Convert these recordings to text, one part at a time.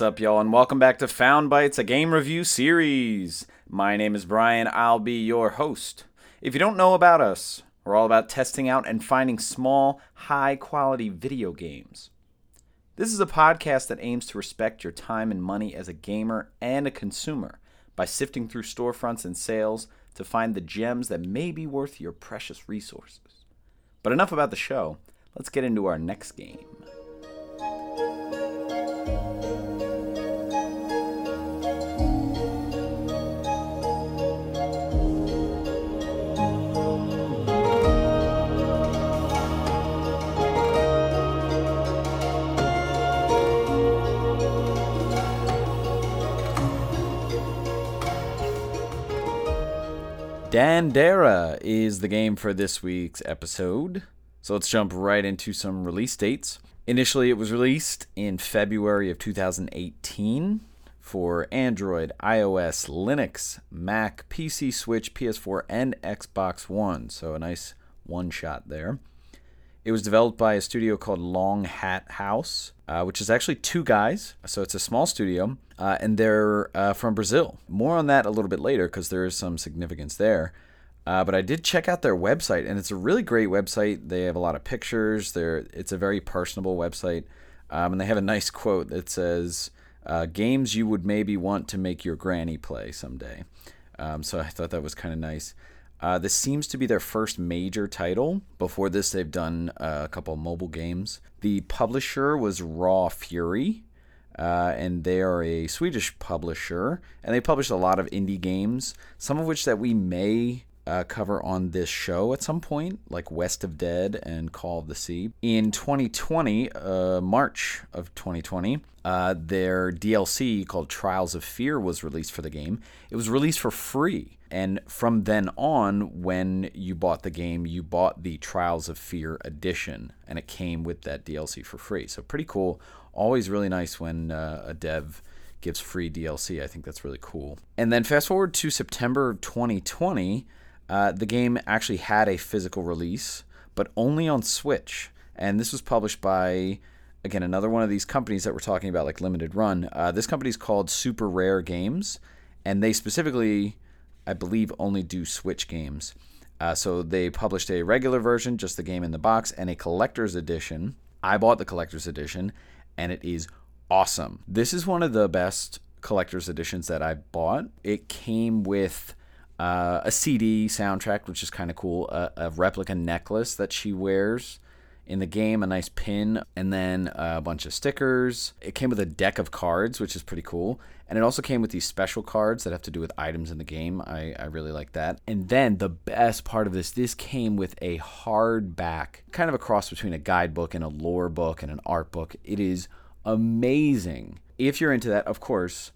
What's up, y'all, and welcome back to Found Bytes, a game review series. My name is Brian, I'll be your host. If you don't know about us, we're all about testing out and finding small, high quality video games. This is a podcast that aims to respect your time and money as a gamer and a consumer by sifting through storefronts and sales to find the gems that may be worth your precious resources. But enough about the show, let's get into our next game. Dandara is the game for this week's episode. So let's jump right into some release dates. Initially, it was released in February of 2018 for Android, iOS, Linux, Mac, PC, Switch, PS4, and Xbox One. So a nice one shot there. It was developed by a studio called Long Hat House, uh, which is actually two guys. So it's a small studio, uh, and they're uh, from Brazil. More on that a little bit later because there is some significance there. Uh, but I did check out their website, and it's a really great website. They have a lot of pictures. They're, it's a very personable website, um, and they have a nice quote that says, uh, "Games you would maybe want to make your granny play someday." Um, so I thought that was kind of nice. Uh, this seems to be their first major title. Before this, they've done uh, a couple mobile games. The publisher was Raw Fury, uh, and they are a Swedish publisher, and they publish a lot of indie games, some of which that we may uh, cover on this show at some point, like West of Dead and Call of the Sea. In 2020, uh, March of 2020, uh, their DLC called Trials of Fear was released for the game. It was released for free. And from then on, when you bought the game, you bought the Trials of Fear edition, and it came with that DLC for free. So, pretty cool. Always really nice when uh, a dev gives free DLC. I think that's really cool. And then, fast forward to September of 2020, uh, the game actually had a physical release, but only on Switch. And this was published by, again, another one of these companies that we're talking about, like Limited Run. Uh, this company is called Super Rare Games, and they specifically I believe, only do Switch games. Uh, so they published a regular version, just the game in the box, and a collector's edition. I bought the collector's edition, and it is awesome. This is one of the best collector's editions that I bought. It came with uh, a CD soundtrack, which is kind of cool, a, a replica necklace that she wears in the game, a nice pin, and then a bunch of stickers. It came with a deck of cards, which is pretty cool. And it also came with these special cards that have to do with items in the game. I, I really like that. And then the best part of this, this came with a hardback, kind of a cross between a guidebook and a lore book and an art book. It is amazing. If you're into that, of course,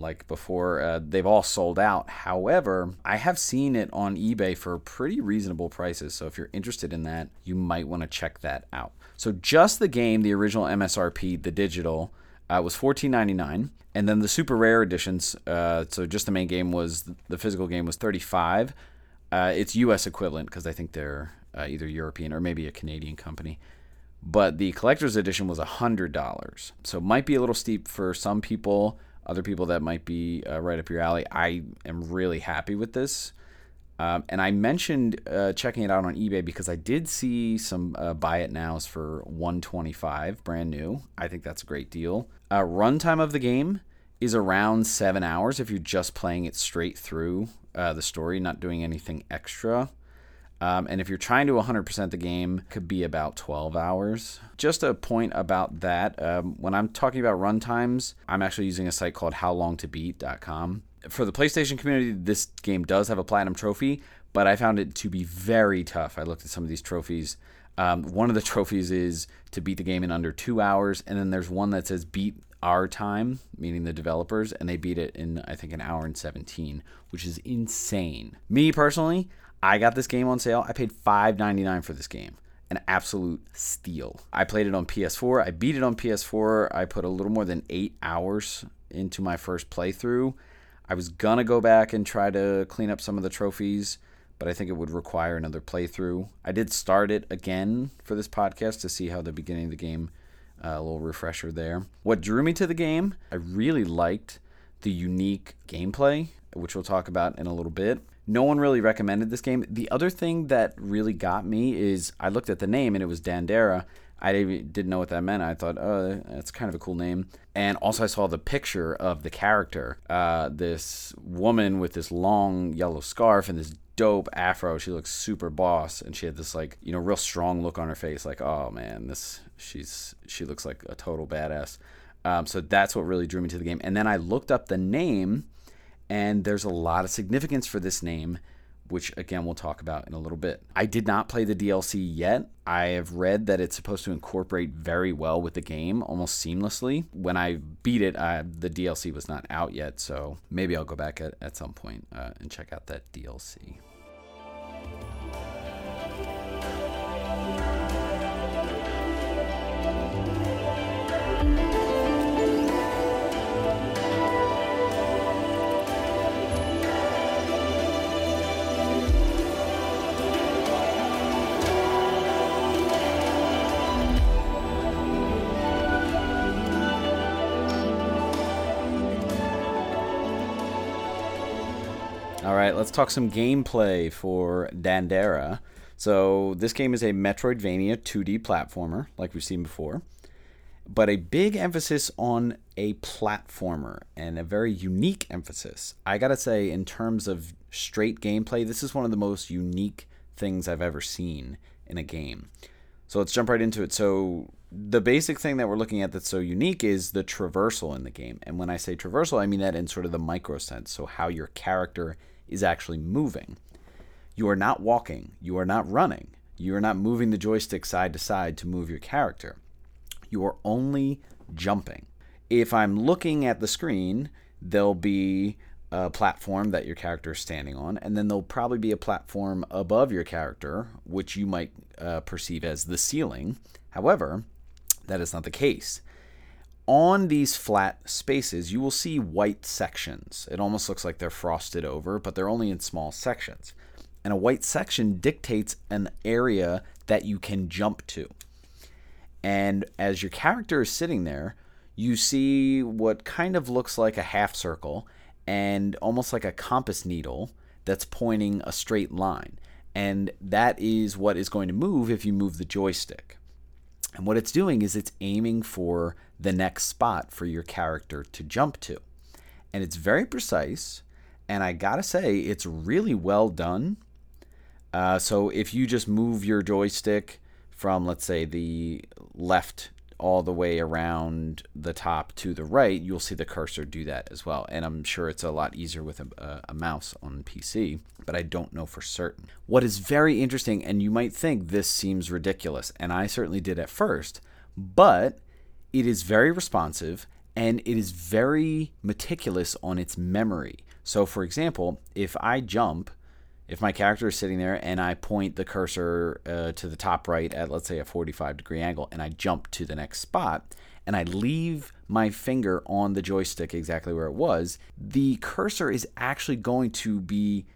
like before. Uh, they've all sold out. However, I have seen it on eBay for pretty reasonable prices. So if you're interested in that, you might want to check that out. So just the game, the original MSRP, the digital, uh, was $14.99, and then the super rare editions. Uh, so just the main game was the physical game was 35. Uh, it's U.S. equivalent because I think they're uh, either European or maybe a Canadian company but the collector's edition was $100. So it might be a little steep for some people other people that might be uh, right up your alley. I am really happy with this. Um, and I mentioned uh, checking it out on eBay because I did see some uh, buy it nows for 125 brand new. I think that's a great deal. Uh, runtime of the game is around seven hours if you're just playing it straight through uh, the story, not doing anything extra. Um, and if you're trying to 100% the game, could be about 12 hours. Just a point about that. Um, when I'm talking about run times, I'm actually using a site called howlongtobeat.com. For the PlayStation community, this game does have a platinum trophy, but I found it to be very tough. I looked at some of these trophies. Um, one of the trophies is to beat the game in under two hours, and then there's one that says beat our time, meaning the developers, and they beat it in I think an hour and 17, which is insane. Me personally, I got this game on sale. I paid $5.99 for this game. An absolute steal. I played it on PS4. I beat it on PS4. I put a little more than eight hours into my first playthrough. I was gonna go back and try to clean up some of the trophies, but I think it would require another playthrough. I did start it again for this podcast to see how the beginning of the game a little refresher there. What drew me to the game, I really liked the unique gameplay, which we'll talk about in a little bit. No one really recommended this game. The other thing that really got me is I looked at the name and it was Dandara. I didn't know what that meant. I thought, oh, that's kind of a cool name. And also, I saw the picture of the character, uh, this woman with this long yellow scarf and this dope afro. She looks super boss, and she had this like you know real strong look on her face. Like, oh man, this she's she looks like a total badass. Um, so that's what really drew me to the game. And then I looked up the name, and there's a lot of significance for this name which again we'll talk about in a little bit. I did not play the DLC yet. I have read that it's supposed to incorporate very well with the game, almost seamlessly. When I beat it, uh, the DLC was not out yet, so maybe I'll go back at, at some point uh, and check out that DLC. All right, let's talk some gameplay for Dandara. So, this game is a Metroidvania 2D platformer, like we've seen before, but a big emphasis on a platformer and a very unique emphasis. I gotta say, in terms of straight gameplay, this is one of the most unique things I've ever seen in a game. So, let's jump right into it. So, the basic thing that we're looking at that's so unique is the traversal in the game. And when I say traversal, I mean that in sort of the micro sense. So, how your character is actually moving. You are not walking, you are not running, you are not moving the joystick side to side to move your character. You are only jumping. If I'm looking at the screen, there'll be a platform that your character is standing on, and then there'll probably be a platform above your character, which you might uh, perceive as the ceiling. However, that is not the case. On these flat spaces, you will see white sections. It almost looks like they're frosted over, but they're only in small sections. And a white section dictates an area that you can jump to. And as your character is sitting there, you see what kind of looks like a half circle and almost like a compass needle that's pointing a straight line. And that is what is going to move if you move the joystick. And what it's doing is it's aiming for the next spot for your character to jump to. And it's very precise. And I gotta say, it's really well done. Uh, so if you just move your joystick from, let's say, the left all the way around the top to the right, you'll see the cursor do that as well. And I'm sure it's a lot easier with a, a, mouse on PC, but I don't know for certain. What is very interesting, and you might think this seems ridiculous, and I certainly did at first, but it is very responsive and it is very meticulous on its memory. So, for example, if I jump, if my character is sitting there and I point the cursor uh, to the top right at, let's say, a 45 degree angle, and I jump to the next spot, and I leave my finger on the joystick exactly where it was, the cursor is actually going to be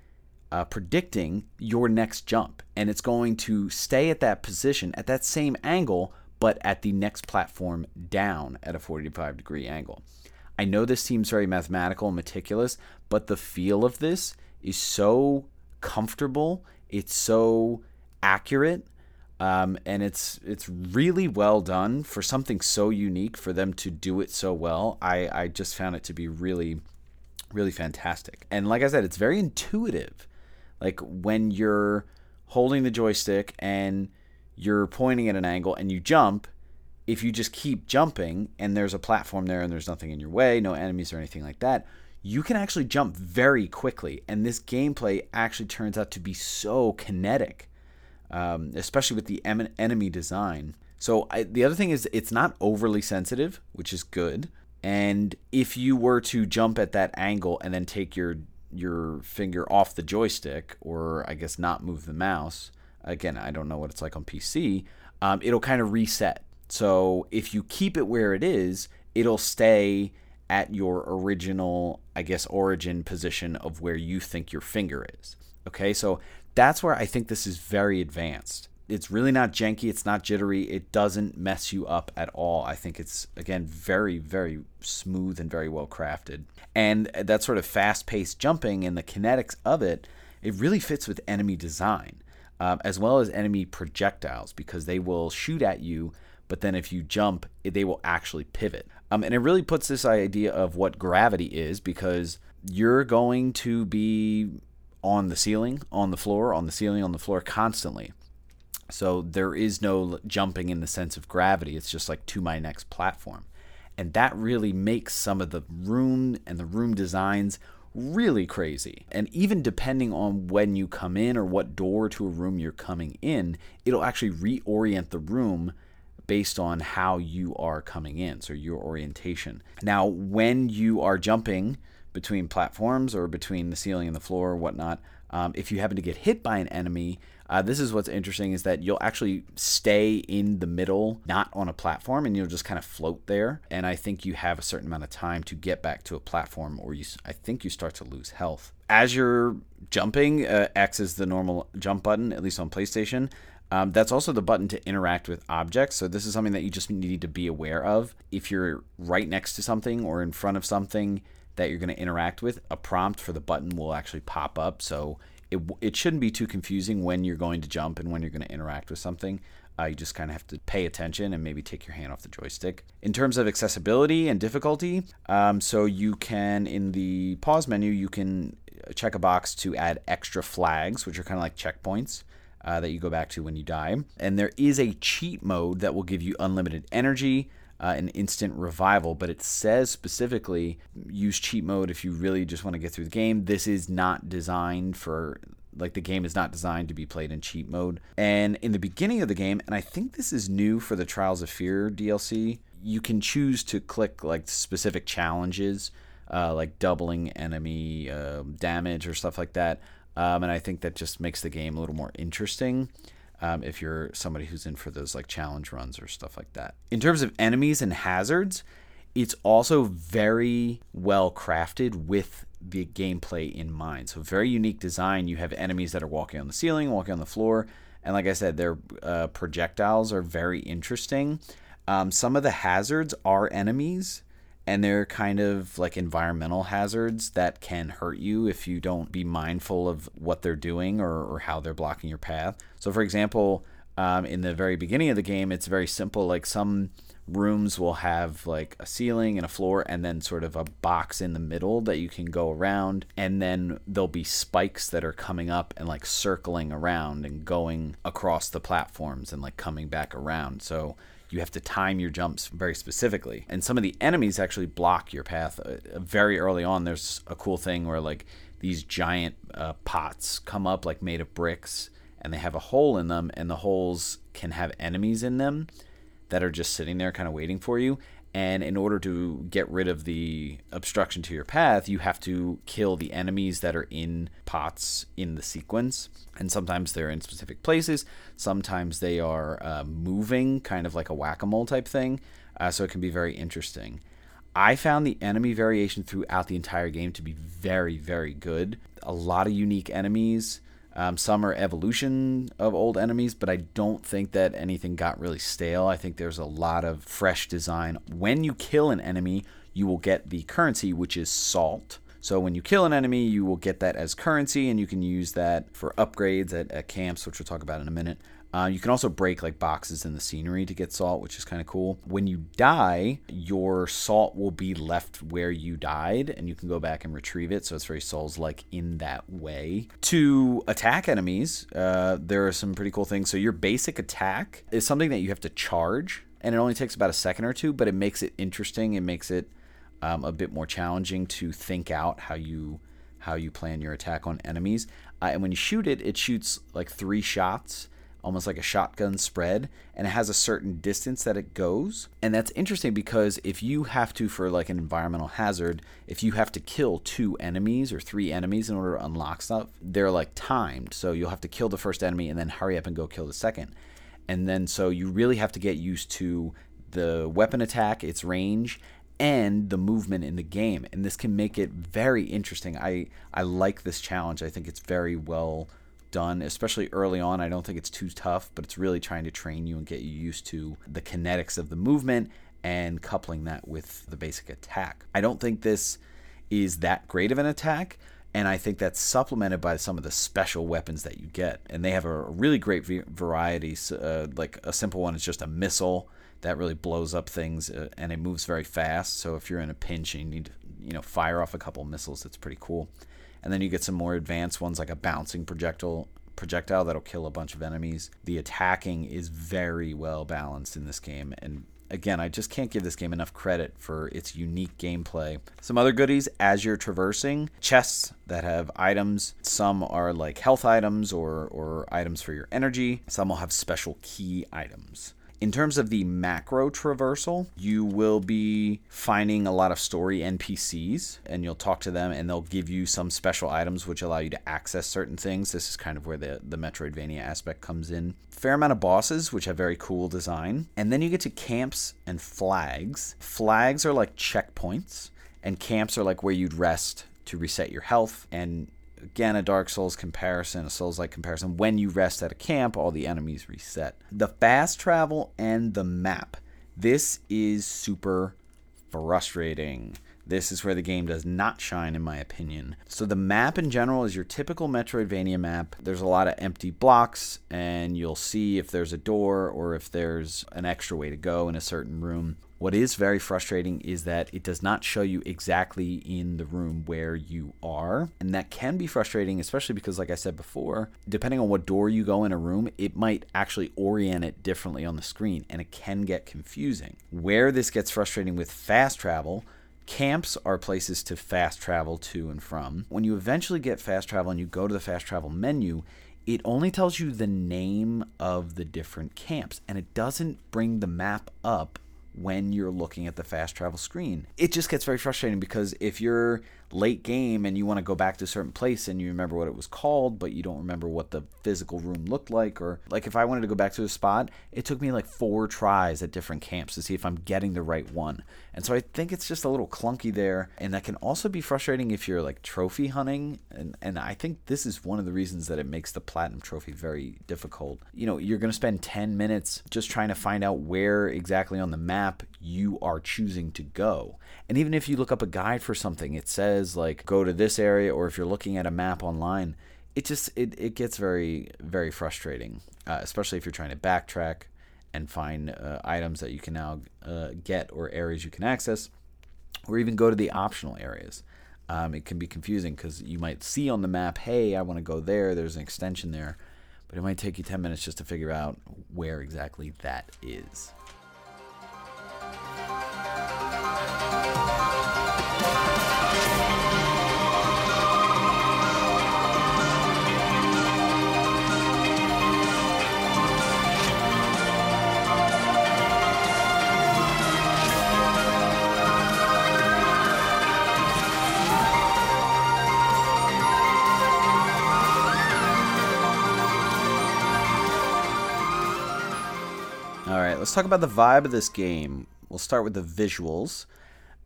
uh, predicting your next jump. And it's going to stay at that position, at that same angle, but at the next platform down at a 45 degree angle. I know this seems very mathematical and meticulous, but the feel of this is so comfortable, it's so accurate, um, and it's it's really well done for something so unique for them to do it so well. I, I just found it to be really, really fantastic. And like I said, it's very intuitive. Like when you're holding the joystick and you're pointing at an angle and you jump, if you just keep jumping and there's a platform there and there's nothing in your way, no enemies or anything like that, you can actually jump very quickly. And this gameplay actually turns out to be so kinetic, um, especially with the em- enemy design. So I, the other thing is it's not overly sensitive, which is good. And if you were to jump at that angle and then take your your finger off the joystick, or I guess not move the mouse, again, I don't know what it's like on PC, um, it'll kind of reset. So if you keep it where it is, it'll stay at your original, I guess, origin position of where you think your finger is. Okay, so that's where I think this is very advanced. it's really not janky, it's not jittery, it doesn't mess you up at all. I think it's again very very smooth and very well crafted. And that sort of fast-paced jumping and the kinetics of it, it really fits with enemy design. Um, as well as enemy projectiles because they will shoot at you but then if you jump, they will actually pivot. Um, and it really puts this idea of what gravity is because you're going to be on the ceiling, on the floor, on the ceiling, on the floor constantly. So there is no jumping in the sense of gravity. It's just like to my next platform. And that really makes some of the room and the room designs really crazy. And even depending on when you come in or what door to a room you're coming in, it'll actually reorient the room based on how you are coming in, so your orientation. Now, when you are jumping between platforms or between the ceiling and the floor or whatnot, um, if you happen to get hit by an enemy, uh, this is what's interesting is that you'll actually stay in the middle, not on a platform, and you'll just kind of float there. And I think you have a certain amount of time to get back to a platform, or you, I think you start to lose health. As you're jumping, uh, X is the normal jump button, at least on PlayStation. Um, that's also the button to interact with objects. So this is something that you just need to be aware of. If you're right next to something or in front of something that you're going to interact with, a prompt for the button will actually pop up. So it, it shouldn't be too confusing when you're going to jump and when you're going to interact with something. Uh, you just kind of have to pay attention and maybe take your hand off the joystick. In terms of accessibility and difficulty, um, so you can, in the pause menu, you can check a box to add extra flags, which are kind of like checkpoints uh, that you go back to when you die. And there is a cheat mode that will give you unlimited energy. Uh, and instant revival, but it says specifically use cheat mode if you really just want to get through the game. This is not designed for like the game is not designed to be played in cheat mode. And in the beginning of the game, and I think this is new for the Trials of Fear DLC, you can choose to click like specific challenges, uh, like doubling enemy uh, damage or stuff like that. Um, and I think that just makes the game a little more interesting. Um, if you're somebody who's in for those like challenge runs or stuff like that. In terms of enemies and hazards, it's also very well crafted with the gameplay in mind. So very unique design. You have enemies that are walking on the ceiling, walking on the floor, and like I said, their uh, projectiles are very interesting. Um, some of the hazards are enemies and they're kind of like environmental hazards that can hurt you if you don't be mindful of what they're doing or, or how they're blocking your path. So, for example, um, in the very beginning of the game, it's very simple. Like some rooms will have like a ceiling and a floor and then sort of a box in the middle that you can go around and then there'll be spikes that are coming up and like circling around and going across the platforms and like coming back around so you have to time your jumps very specifically. And some of the enemies actually block your path. Uh, very early on, there's a cool thing where like these giant uh, pots come up like made of bricks and they have a hole in them and the holes can have enemies in them that are just sitting there kind of waiting for you and in order to get rid of the obstruction to your path, you have to kill the enemies that are in pots in the sequence. And sometimes they're in specific places, sometimes they are uh, moving, kind of like a whack a mole type thing. Uh, so it can be very interesting. I found the enemy variation throughout the entire game to be very, very good. A lot of unique enemies. Um, some are evolution of old enemies, but I don't think that anything got really stale. I think there's a lot of fresh design. When you kill an enemy, you will get the currency, which is salt. So when you kill an enemy, you will get that as currency, and you can use that for upgrades at, at camps, which we'll talk about in a minute. Uh, you can also break like boxes in the scenery to get salt, which is kind of cool. When you die, your salt will be left where you died, and you can go back and retrieve it. So it's very Souls like in that way. To attack enemies, uh, there are some pretty cool things. So your basic attack is something that you have to charge, and it only takes about a second or two, but it makes it interesting. It makes it um, a bit more challenging to think out how you how you plan your attack on enemies. Uh, and when you shoot it, it shoots like three shots almost like a shotgun spread, and it has a certain distance that it goes. And that's interesting because if you have to, for like an environmental hazard, if you have to kill two enemies or three enemies in order to unlock stuff, they're like timed. So you'll have to kill the first enemy and then hurry up and go kill the second. And then so you really have to get used to the weapon attack, its range, and the movement in the game. And this can make it very interesting. I, I like this challenge. I think it's very well done, especially early on. I don't think it's too tough, but it's really trying to train you and get you used to the kinetics of the movement and coupling that with the basic attack. I don't think this is that great of an attack, and I think that's supplemented by some of the special weapons that you get. And they have a really great variety. Uh, like a simple one is just a missile that really blows up things, uh, and it moves very fast. So if you're in a pinch and you need to, you know, fire off a couple missiles, that's pretty cool. And then you get some more advanced ones like a bouncing projectile projectile that'll kill a bunch of enemies. The attacking is very well balanced in this game and again, I just can't give this game enough credit for its unique gameplay. Some other goodies as you're traversing chests that have items. Some are like health items or, or items for your energy, some will have special key items. In terms of the macro traversal, you will be finding a lot of story NPCs and you'll talk to them and they'll give you some special items which allow you to access certain things. This is kind of where the, the Metroidvania aspect comes in. Fair amount of bosses which have very cool design. And then you get to camps and flags. Flags are like checkpoints and camps are like where you'd rest to reset your health and again a Dark Souls comparison, a Souls like comparison. When you rest at a camp, all the enemies reset. The fast travel and the map. This is super frustrating. This is where the game does not shine, in my opinion. So, the map in general is your typical Metroidvania map. There's a lot of empty blocks, and you'll see if there's a door or if there's an extra way to go in a certain room. What is very frustrating is that it does not show you exactly in the room where you are. And that can be frustrating, especially because, like I said before, depending on what door you go in a room, it might actually orient it differently on the screen and it can get confusing. Where this gets frustrating with fast travel, Camps are places to fast travel to and from. When you eventually get fast travel and you go to the fast travel menu, it only tells you the name of the different camps and it doesn't bring the map up when you're looking at the fast travel screen. It just gets very frustrating because if you're late game and you want to go back to a certain place and you remember what it was called, but you don't remember what the physical room looked like, or like if I wanted to go back to a spot, it took me like four tries at different camps to see if I'm getting the right one. And so I think it's just a little clunky there. And that can also be frustrating if you're like trophy hunting. And, and I think this is one of the reasons that it makes the Platinum Trophy very difficult. You know, you're going to spend 10 minutes just trying to find out where exactly on the map you are choosing to go. And even if you look up a guide for something, it says like go to this area, or if you're looking at a map online, it just it, it gets very very frustrating, uh, especially if you're trying to backtrack and find uh, items that you can now uh, get or areas you can access, or even go to the optional areas. Um, it can be confusing because you might see on the map, hey, I want to go there. There's an extension there, but it might take you 10 minutes just to figure out where exactly that is. Let's talk about the vibe of this game. We'll start with the visuals.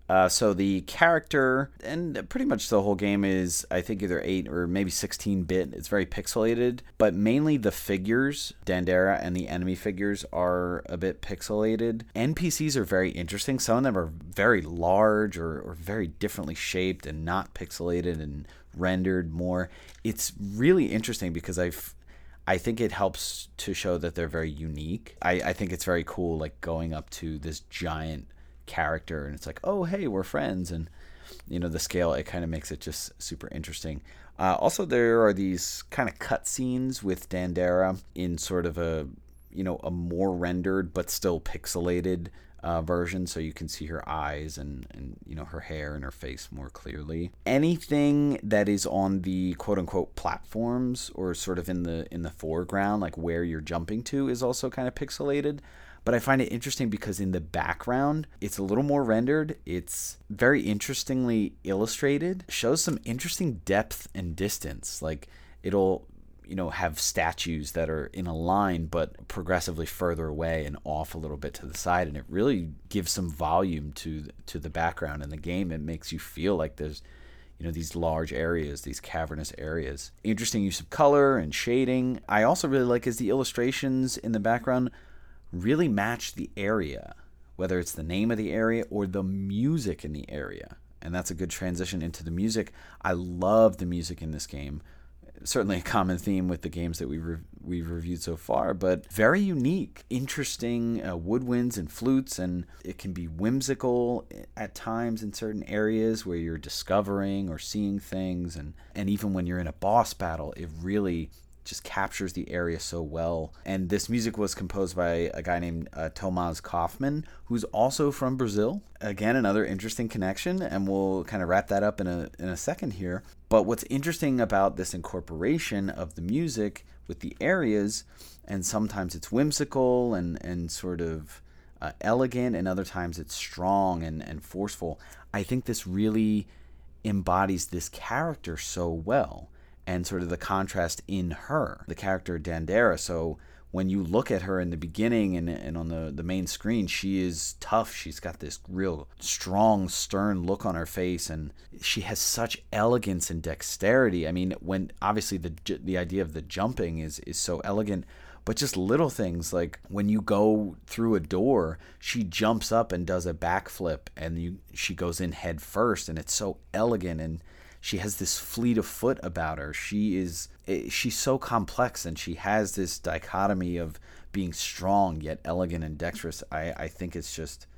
Uh, so the character and pretty much the whole game is, I think, either eight or maybe 16 bit. It's very pixelated, but mainly the figures, Dandara and the enemy figures, are a bit pixelated. NPCs are very interesting. Some of them are very large or, or very differently shaped and not pixelated and rendered more. It's really interesting because I've I think it helps to show that they're very unique. I, I think it's very cool, like going up to this giant character and it's like, oh, hey, we're friends. And, you know, the scale, it kind of makes it just super interesting. Uh, also, there are these kind of cut scenes with Dandara in sort of a, you know, a more rendered but still pixelated uh, version so you can see her eyes and, and you know her hair and her face more clearly anything that is on the quote unquote platforms or sort of in the in the foreground like where you're jumping to is also kind of pixelated but I find it interesting because in the background, it's a little more rendered. It's very interestingly illustrated, shows some interesting depth and distance. Like it'll you know have statues that are in a line but progressively further away and off a little bit to the side and it really gives some volume to to the background in the game it makes you feel like there's you know these large areas, these cavernous areas. Interesting use of color and shading. I also really like is the illustrations in the background really match the area, whether it's the name of the area or the music in the area. And that's a good transition into the music. I love the music in this game certainly a common theme with the games that we re- we've reviewed so far, but very unique, interesting uh, woodwinds and flutes, and it can be whimsical at times in certain areas where you're discovering or seeing things, and and even when you're in a boss battle, it really just captures the area so well. And this music was composed by a guy named uh, Thommaz Kauffmann, who's also from Brazil. Again, another interesting connection, and we'll kind of wrap that up in a in a second here. But what's interesting about this incorporation of the music with the areas, and sometimes it's whimsical and and sort of uh, elegant, and other times it's strong and and forceful. I think this really embodies this character so well and sort of the contrast in her, the character Dandara. So when you look at her in the beginning and, and on the, the main screen, she is tough. She's got this real strong, stern look on her face, and she has such elegance and dexterity. I mean, when obviously the the idea of the jumping is is so elegant, but just little things like when you go through a door, she jumps up and does a backflip, and you she goes in head first, and it's so elegant and she has this fleet of foot about her. She is eh, she's so complex and she has this dichotomy of being strong yet elegant and dexterous. I, I think it's just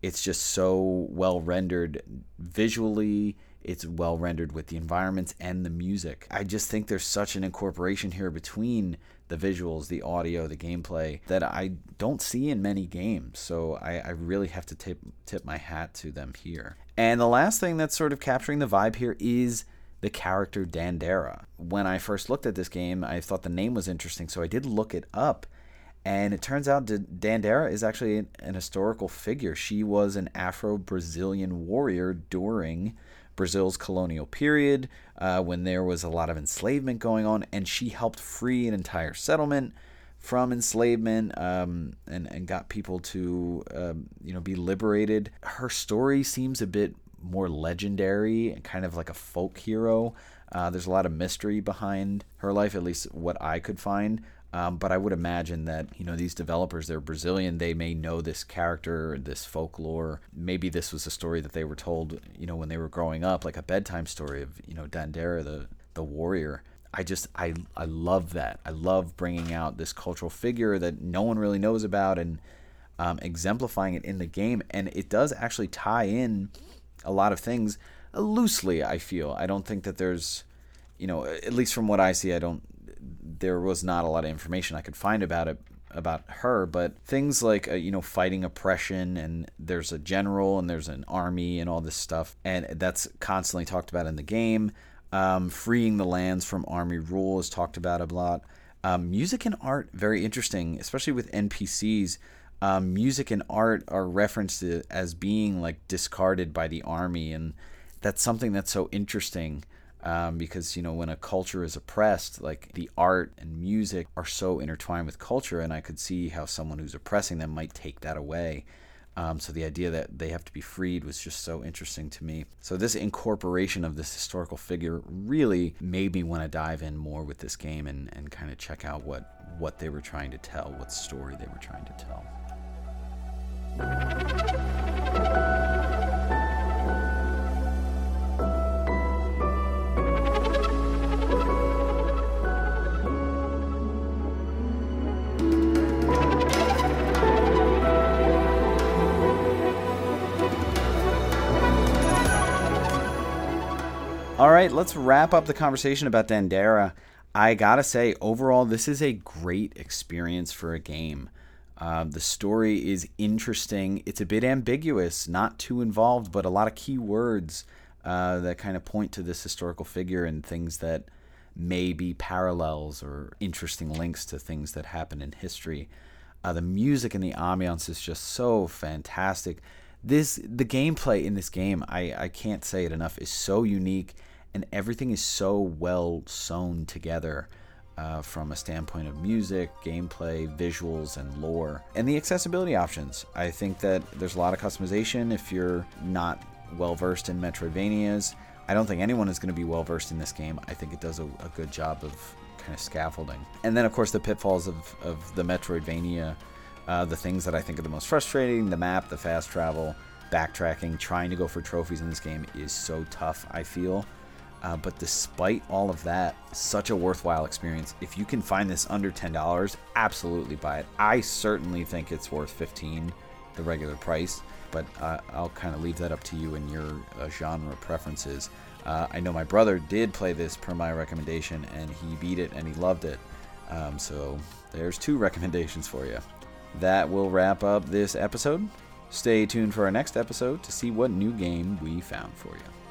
it's just so well rendered visually. It's well rendered with the environments and the music. I just think there's such an incorporation here between the visuals, the audio, the gameplay that I don't see in many games. So I, I really have to tip tip my hat to them here. And the last thing that's sort of capturing the vibe here is the character Dandara. When I first looked at this game, I thought the name was interesting, so I did look it up. And it turns out Dandara is actually an historical figure. She was an Afro Brazilian warrior during Brazil's colonial period uh, when there was a lot of enslavement going on, and she helped free an entire settlement from enslavement um, and and got people to um, you know be liberated. Her story seems a bit more legendary and kind of like a folk hero. Uh, there's a lot of mystery behind her life, at least what I could find. Um, but I would imagine that you know these developers, they're Brazilian. They may know this character, this folklore. Maybe this was a story that they were told, you know, when they were growing up, like a bedtime story of you know Dandara, the the warrior. I just I I love that. I love bringing out this cultural figure that no one really knows about and um, exemplifying it in the game. And it does actually tie in a lot of things loosely. I feel I don't think that there's, you know, at least from what I see, I don't. There was not a lot of information I could find about it about her, but things like uh, you know fighting oppression and there's a general and there's an army and all this stuff, and that's constantly talked about in the game. Um, freeing the lands from army rule is talked about a lot. Um, music and art, very interesting, especially with NPCs. Um, music and art are referenced as being like discarded by the army, and that's something that's so interesting um, because you know when a culture is oppressed, like the art and music are so intertwined with culture, and I could see how someone who's oppressing them might take that away. Um, so the idea that they have to be freed was just so interesting to me. So this incorporation of this historical figure really made me want to dive in more with this game and, and kind of check out what what they were trying to tell, what story they were trying to tell. Right, let's wrap up the conversation about Dandara. I gotta say, overall, this is a great experience for a game. Uh, the story is interesting. It's a bit ambiguous, not too involved, but a lot of key words uh, that kind of point to this historical figure and things that may be parallels or interesting links to things that happen in history. Uh, the music and the ambiance is just so fantastic. This the gameplay in this game, I, I can't say it enough, is so unique and everything is so well sewn together uh, from a standpoint of music, gameplay, visuals, and lore. And the accessibility options. I think that there's a lot of customization if you're not well versed in Metroidvanias. I don't think anyone is going to be well versed in this game. I think it does a, a, good job of kind of scaffolding. And then, of course, the pitfalls of, of the Metroidvania, uh, the things that I think are the most frustrating the map, the fast travel, backtracking, trying to go for trophies in this game is so tough, I feel. Uh, but despite all of that, such a worthwhile experience. If you can find this under $10, absolutely buy it. I certainly think it's worth 15 the regular price, but uh, I'll kind of leave that up to you and your uh, genre preferences. Uh, I know my brother did play this per my recommendation, and he beat it and he loved it. Um, so there's two recommendations for you. That will wrap up this episode. Stay tuned for our next episode to see what new game we found for you.